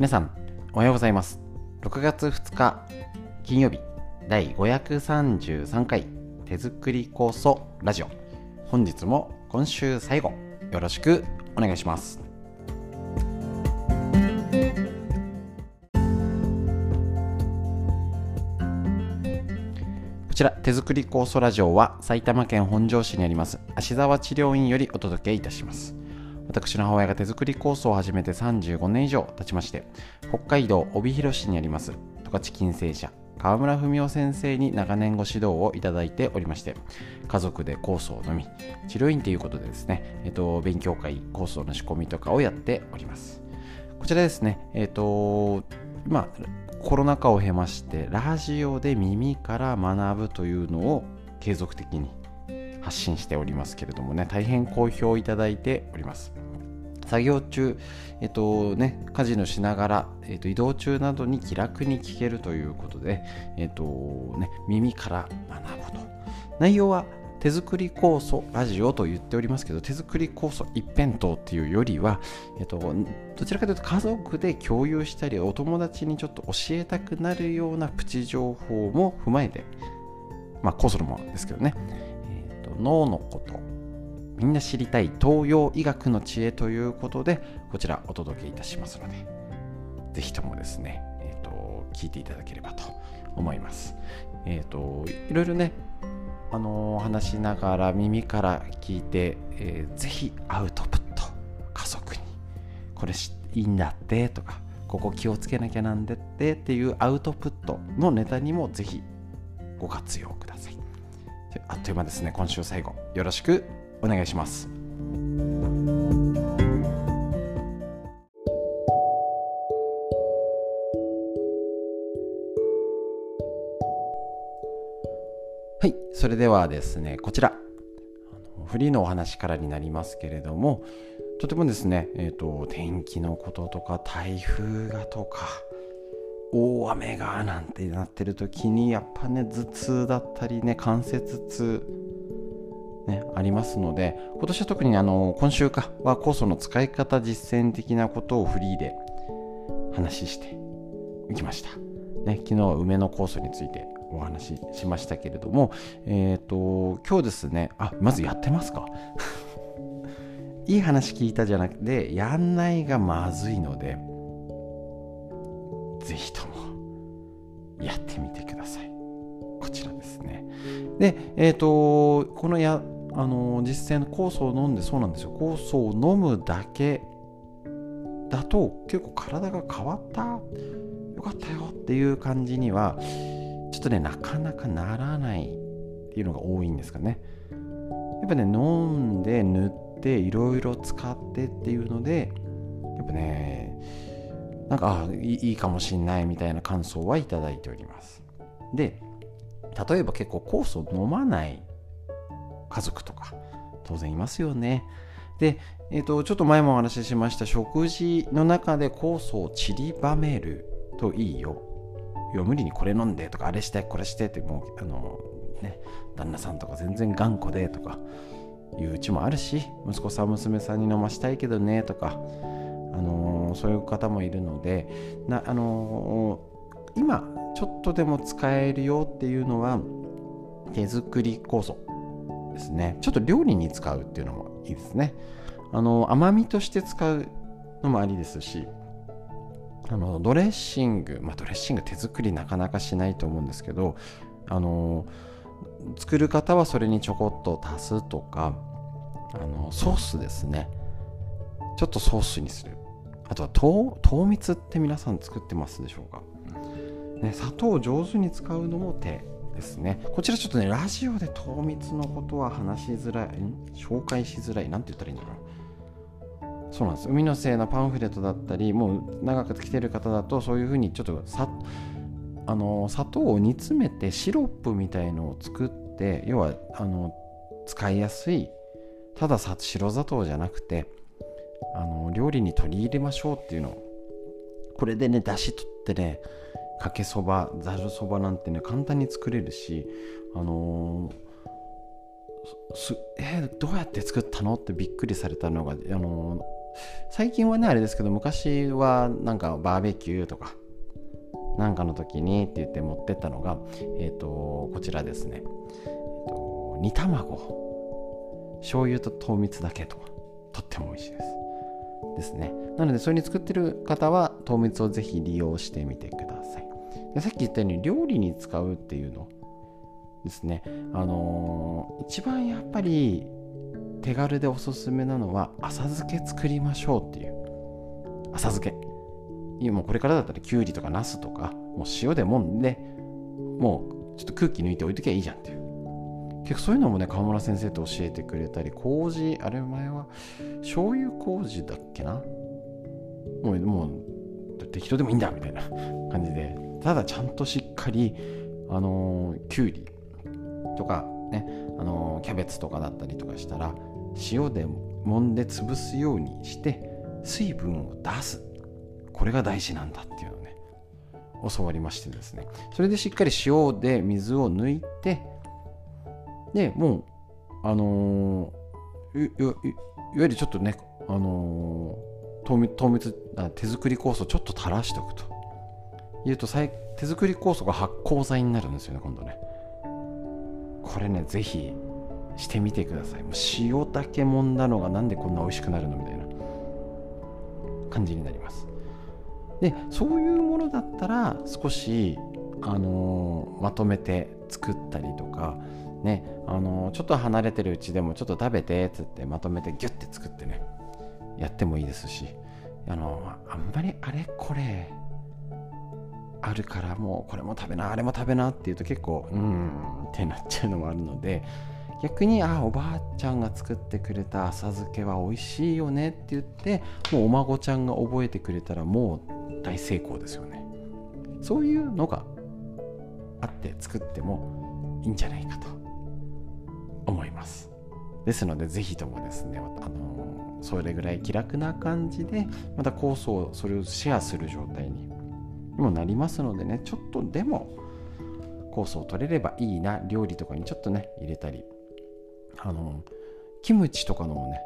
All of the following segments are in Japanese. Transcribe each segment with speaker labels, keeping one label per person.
Speaker 1: 皆さんおはようございます。6月2日金曜日第533回手作り酵素ラジオ。本日も今週最後よろしくお願いします。こちら手作り酵素ラジオは埼玉県本庄市にあります芦沢治療院よりお届けいたします。私の母親が手作り酵素を始めて35年以上経ちまして北海道帯広市にあります十勝金星社川村文夫先生に長年ご指導をいただいておりまして家族で酵素を飲み治療院ということでですね、えっと、勉強会酵素の仕込みとかをやっております。こちらですねえっと今コロナ禍を経ましてラジオで耳から学ぶというのを継続的に発信しておりますけれどもね大変好評いただいております。作業中、えっとね、家事のしながら、えっと、移動中などに気楽に聞けるということで、えっとね、耳から学ぶと。内容は手作り酵素ラジオと言っておりますけど手作り酵素一辺倒っていうよりは、えっと、どちらかというと家族で共有したりお友達にちょっと教えたくなるようなプチ情報も踏まえてまあ酵素のものですけどね、えっと、脳のこと。みんな知りたい東洋医学の知恵ということでこちらお届けいたしますのでぜひともですね、えーと、聞いていただければと思います。えっ、ー、といろいろねあのー、話しながら耳から聞いて、えー、ぜひアウトプット家族にこれいいんだってとかここ気をつけなきゃなんでってっていうアウトプットのネタにもぜひご活用ください。あっという間ですね今週最後よろしくお願いします。はい、それではですね、こちら、フリーのお話からになりますけれども、とてもですね、えーと、天気のこととか台風がとか大雨がなんてなってる時にやっぱね頭痛だったりね関節痛ね、ありますので今年は特にあの今週かは酵素の使い方実践的なことをフリーで話していきました、ね、昨日は梅の酵素についてお話ししましたけれどもえっ、ー、と今日ですねあまずやってますか。いい話聞いたじゃなくてやんないがまずいのでぜひともやってみてください。こちらですね。でえっ、ー、とこのやあの実践酵素を飲んでそうなんですよ。酵素を飲むだけだと結構体が変わった。よかったよっていう感じにはちょっとねなかなかならないっていうのが多いんですかね。やっぱね飲んで塗っていろいろ使ってっていうのでやっぱねなんかあいいかもしんないみたいな感想はいただいております。で例えば結構酵素飲まない家族とか当然いますよね。で、えーと、ちょっと前もお話ししました食事の中で酵素を散りばめるといいよ。よ無理にこれ飲んでとかあれしてこれしてってもうあのね旦那さんとか全然頑固でとかいううちもあるし息子さん娘さんに飲ましたいけどねとか、あのー、そういう方もいるのでな、あのー、今ちょっとでも使えるよっていうのは手作り酵素ですね。ちょっと料理に使うっていうのもいいですね。あの甘みとして使うのもありですしあのドレッシング、まあ、ドレッシング手作りなかなかしないと思うんですけどあの作る方はそれにちょこっと足すとかあのソースですね。ちょっとソースにする。あとは糖糖蜜って皆さん作ってますでしょうか、ね、砂糖を上手に使うのも手。ですね。こちらちょっとねラジオで糖蜜のことは話しづらい紹介しづらい。何て言ったらいいんだろう。そうなんです。海のせいなパンフレットだったりもう長く来てる方だとそういうふうにちょっとさあの砂糖を煮詰めてシロップみたいのを作って要はあの使いやすいただ白砂糖じゃなくてあの料理に取り入れましょうっていうのをこれでね出し取ってねかけそばざるそばなんてね簡単に作れるしあのー、えー、どうやって作ったのってびっくりされたのが、あの最近はねあれですけど昔はなんかバーベキューとかなんかの時にって言って持ってったのが、えっ、ー、とこちらですね、えーと、煮卵。醤油と糖蜜だけとかとっても美味しいです。ですね。なのでそれに作ってる方は糖蜜をぜひ利用してみてください。でさっき言ったように料理に使うっていうのですね。あのー、一番やっぱり手軽でおすすめなのは浅漬け作りましょうっていう。浅漬け。今もうこれからだったらきゅうりとかナスとかもう塩でもんでもうちょっと空気抜いて置いときゃいいじゃんっていう。結構そういうのもね川村先生と教えてくれたり麹あれ前は醤油麹だっけな？もうもう適当でもいいんだみたいな感じで。ただちゃんとしっかりあのー、きゅうりとかねあのー、キャベツとかだったりとかしたら塩で揉んで潰すようにして水分を出す。これが大事なんだっていうのをね教わりましてですね。それでしっかり塩で水を抜いてでもうあのー、いわゆるちょっとねあのー、糖蜜手作り酵素ちょっと垂らしておくと。いうと手作り酵素が発酵剤になるんですよね今度ね。これねぜひしてみてください。もう塩だけ揉んだのがなんでこんな美味しくなるのみたいな。感じになります。でそういうものだったら少し、あの、まとめて作ったりとかねあの、ちょっと離れてるうちでもちょっと食べてっつってまとめてギュッて作ってねやってもいいですしあの、あんまりあれこれあるからもうこれも食べなあれも食べなっていうと結構うんってなっちゃうのもあるので逆にあおばあちゃんが作ってくれた浅漬けは美味しいよねって言ってもうお孫ちゃんが覚えてくれたらもう大成功ですよね。そういうのがあって作ってもいいんじゃないかと。思いますですのでぜひともですねあのそれぐらい気楽な感じでまた酵素をそれをシェアする状態にもなりますのでねちょっとでも酵素を取れればいいな料理とかにちょっとね入れたりあのキムチとかのもね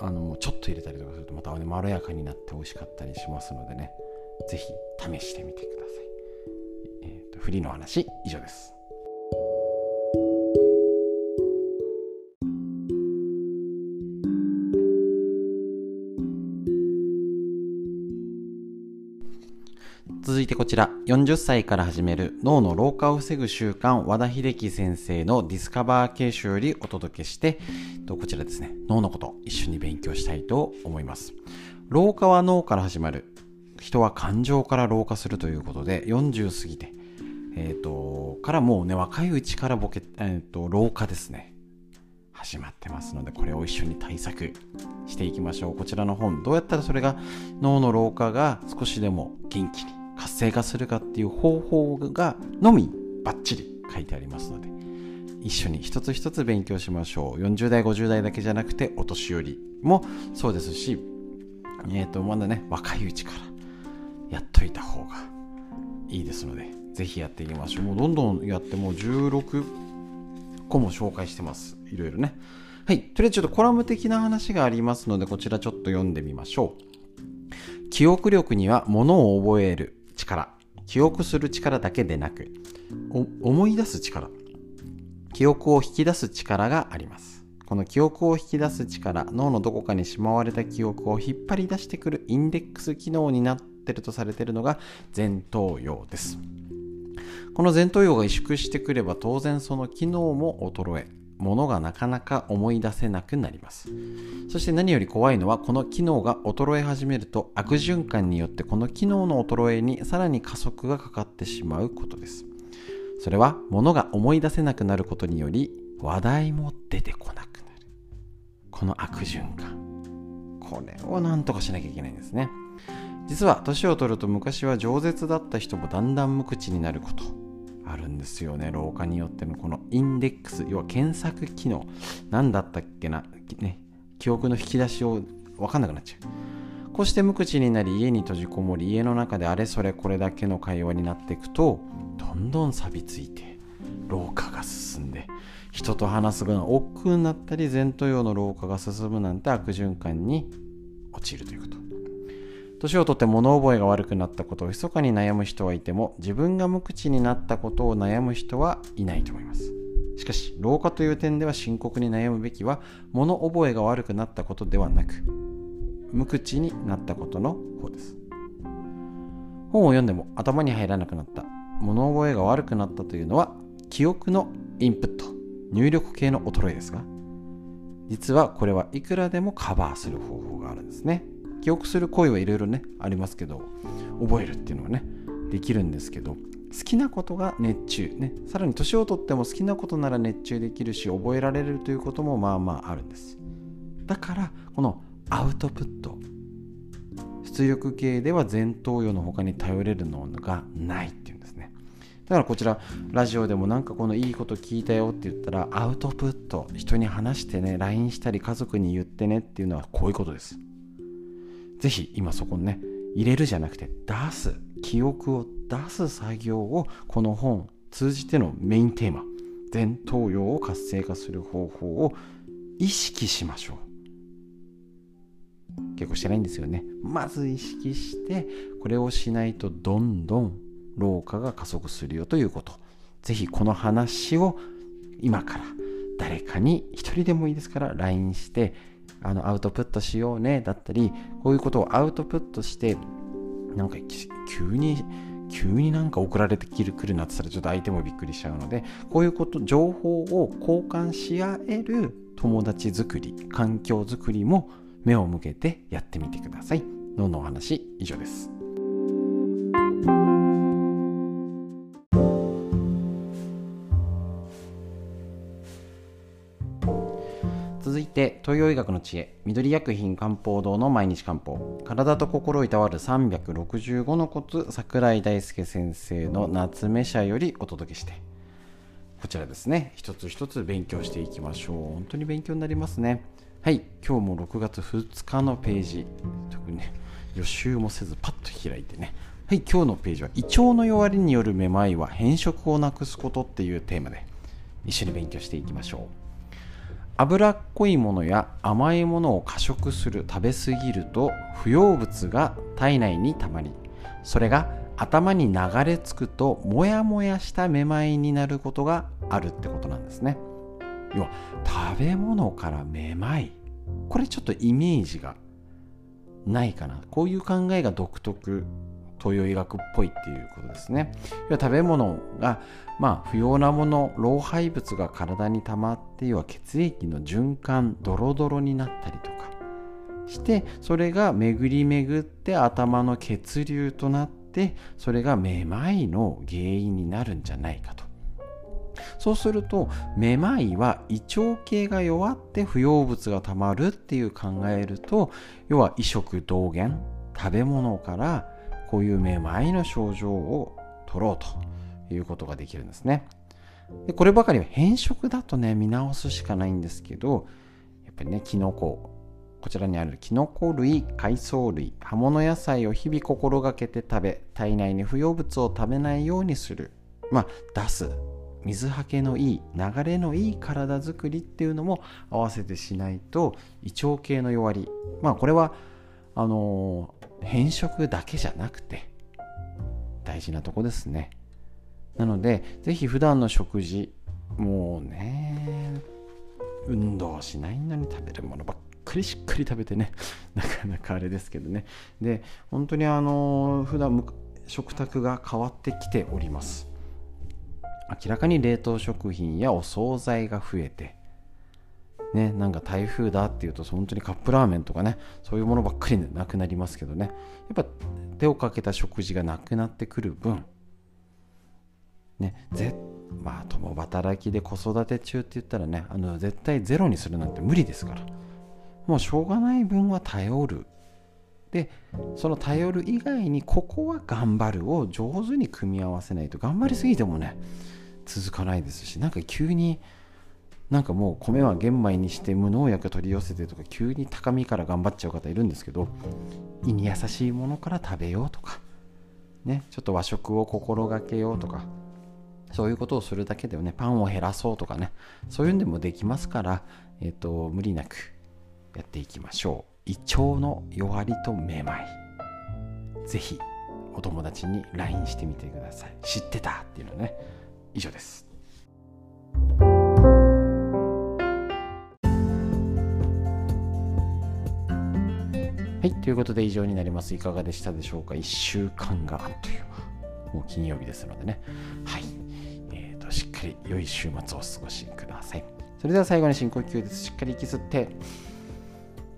Speaker 1: あのちょっと入れたりとかするとまた、ね、まろやかになって美味しかったりしますのでね是非試してみてください。えーと、とフリーの話以上です。続いてこちら、40歳から始める脳の老化を防ぐ習慣、和田秀樹先生のディスカバー形式よりお届けして、こちらですね、脳のこと一緒に勉強したいと思います。老化は脳から始まる。人は感情から老化するということで、40過ぎて、えっ、ー、と、からもうね、若いうちからボケ、えっ、ー、と、老化ですね。始まってますので、これを一緒に対策していきましょう。こちらの本、どうやったらそれが脳の老化が少しでも元気に活性化するかっていう方法がのみバッチリ書いてありますので一緒に一つ一つ勉強しましょう。40代50代だけじゃなくてお年寄りもそうですしえっ、ー、とまだね若いうちからやっといた方がいいですのでぜひやっていきましょう。もうどんどんやってもう16個も紹介してます。いろいろね。はい。とりあえずちょっとコラム的な話がありますのでこちらちょっと読んでみましょう。記憶力には物を覚える。力記憶する力だけでなく思い出す力記憶を引き出す力があります。この記憶を引き出す力脳のどこかにしまわれた記憶を引っ張り出してくるインデックス機能になってるとされているのが前頭葉です。この前頭葉が萎縮してくれば当然その機能も衰えものがなかなか思い出せなくなります。そして何より怖いのはこの機能が衰え始めると悪循環によってこの機能の衰えにさらに加速がかかってしまうことです。それはものが思い出せなくなることにより話題も出てこなくなる。この悪循環。これを何とかしなきゃいけないんですね。実は年を取ると昔は饒舌だった人もだんだん無口になること。あるんですよね。老化によってのこのインデックス。要は検索機能。何だったっけな、ね、記憶の引き出しを分かんなくなっちゃう。こうして無口になり家に閉じこもり家の中であれそれこれだけの会話になっていくとどんどん錆びついて老化が進んで人と話すが億劫になったり前頭葉の老化が進むなんて悪循環に陥るということ。年をとって物覚えが悪くなったことを密かに悩む人はいても自分が無口になったことを悩む人はいないと思います。しかし老化という点では深刻に悩むべきは物覚えが悪くなったことではなく無口になったことの方です。本を読んでも頭に入らなくなった。物覚えが悪くなったというのは記憶のインプット。入力系の衰えですが。実はこれはいくらでもカバーする方法があるんですね。記憶する行為はいろいろねありますけど覚えるっていうのはねできるんですけど好きなことが熱中ね。さらに年をとっても好きなことなら熱中できるし覚えられるということもまあまああるんです。だからこのアウトプット出力系では前頭葉の他に頼れるのがないっていうんですね。だからこちらラジオでもなんかこのいいこと聞いたよって言ったらアウトプット人に話してね LINE したり家族に言ってねっていうのはこういうことです。ぜひ今そこにね入れるじゃなくて出す記憶を出す作業をこの本通じてのメインテーマ前頭葉を活性化する方法を意識しましょう。結構してないんですよね。まず意識してこれをしないとどんどん老化が加速するよということ。ぜひこの話を今から誰かに一人でもいいですから LINE してあのアウトプットしようねだったりこういうことをアウトプットしてなんか急に急になんか送られてくるなって言ったらちょっと相手もびっくりしちゃうのでこういうこと情報を交換し合える友達作り環境づくりも目を向けてやってみてください。脳のお話以上です。続いて東洋医学の知恵緑薬品漢方堂の毎日漢方。体と心をいたわる365のコツ桜井大輔先生の夏目社よりお届けして。こちらですね。一つ一つ勉強していきましょう。本当に勉強になりますね。はい。今日も6月2日のページ。特にね予習もせずパッと開いてね。はい。今日のページは胃腸の弱りによるめまいは変色をなくすことっていうテーマで一緒に勉強していきましょう。脂っこいものや甘いものを過食する食べ過ぎると不要物が体内にたまりそれが頭に流れ着くとモヤモヤしためまいになることがあるってことなんですね。要は食べ物からめまいこれちょっとイメージがないかな。こういう考えが独特東洋医学っぽいっていうことですね。要は食べ物がまあ不要なもの老廃物が体に溜まって要は血液の循環ドロドロになったりとかしてそれが巡り巡って頭の血流となってそれがめまいの原因になるんじゃないかと。そうするとめまいは胃腸系が弱って不要物がたまるっていう考えると要は異食同源食べ物からこういうめまいの症状を取ろうということができるんですね。でこればかりは変色だとね見直すしかないんですけどやっぱりねキノコ。こちらにあるキノコ類海藻類葉物野菜を日々心がけて食べ体内に不要物を食べないようにする。まあ出す。水はけのいい流れのいい体づくりっていうのも合わせてしないと胃腸系の弱り。まあこれはあの変色だけじゃなくて大事なとこですね。なのでぜひ普段の食事もうね運動しないのに食べるものばっかりしっかり食べてね。なかなかあれですけどね。で本当にあの普段食卓が変わってきております。明らかに冷凍食品やお惣菜が増えてね、なんか台風だっていうと本当にカップラーメンとかねそういうものばっかりなくなりますけどね。やっぱ手をかけた食事がなくなってくる分ねぜまあ共働きで子育て中って言ったらねあの絶対ゼロにするなんて無理ですから。もうしょうがない分は頼る。でその頼る以外にここは頑張るを上手に組み合わせないと頑張りすぎてもね続かないですしなんか急になんかもう米は玄米にして無農薬取り寄せてとか急に高みから頑張っちゃう方いるんですけど胃に優しいものから食べようとかねちょっと和食を心がけようとかそういうことをするだけではねパンを減らそうとかねそういうんでもできますから、えーと、無理なくやっていきましょう。胃腸の弱りとめまい。ぜひお友達に LINE してみてください。知ってたっていうのね以上です。い、ということで以上になります。いかがでしたでしょうか ?1 週間があっという間。もう金曜日ですのでね。はい。えーと、しっかり良い週末をお過ごしください。それでは最後に深呼吸です。しっかり息吸って、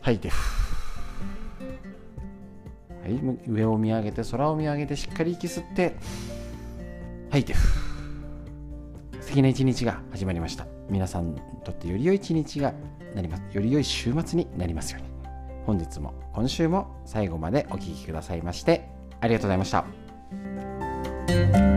Speaker 1: 吐いて、はい、上を見上げて、空を見上げて、しっかり息吸って、吐いて、素敵な一日が始まりました。皆さんにとってより良い一日がなります。より良い週末になりますように。本日も今週も最後までお聴きくださいましてありがとうございました。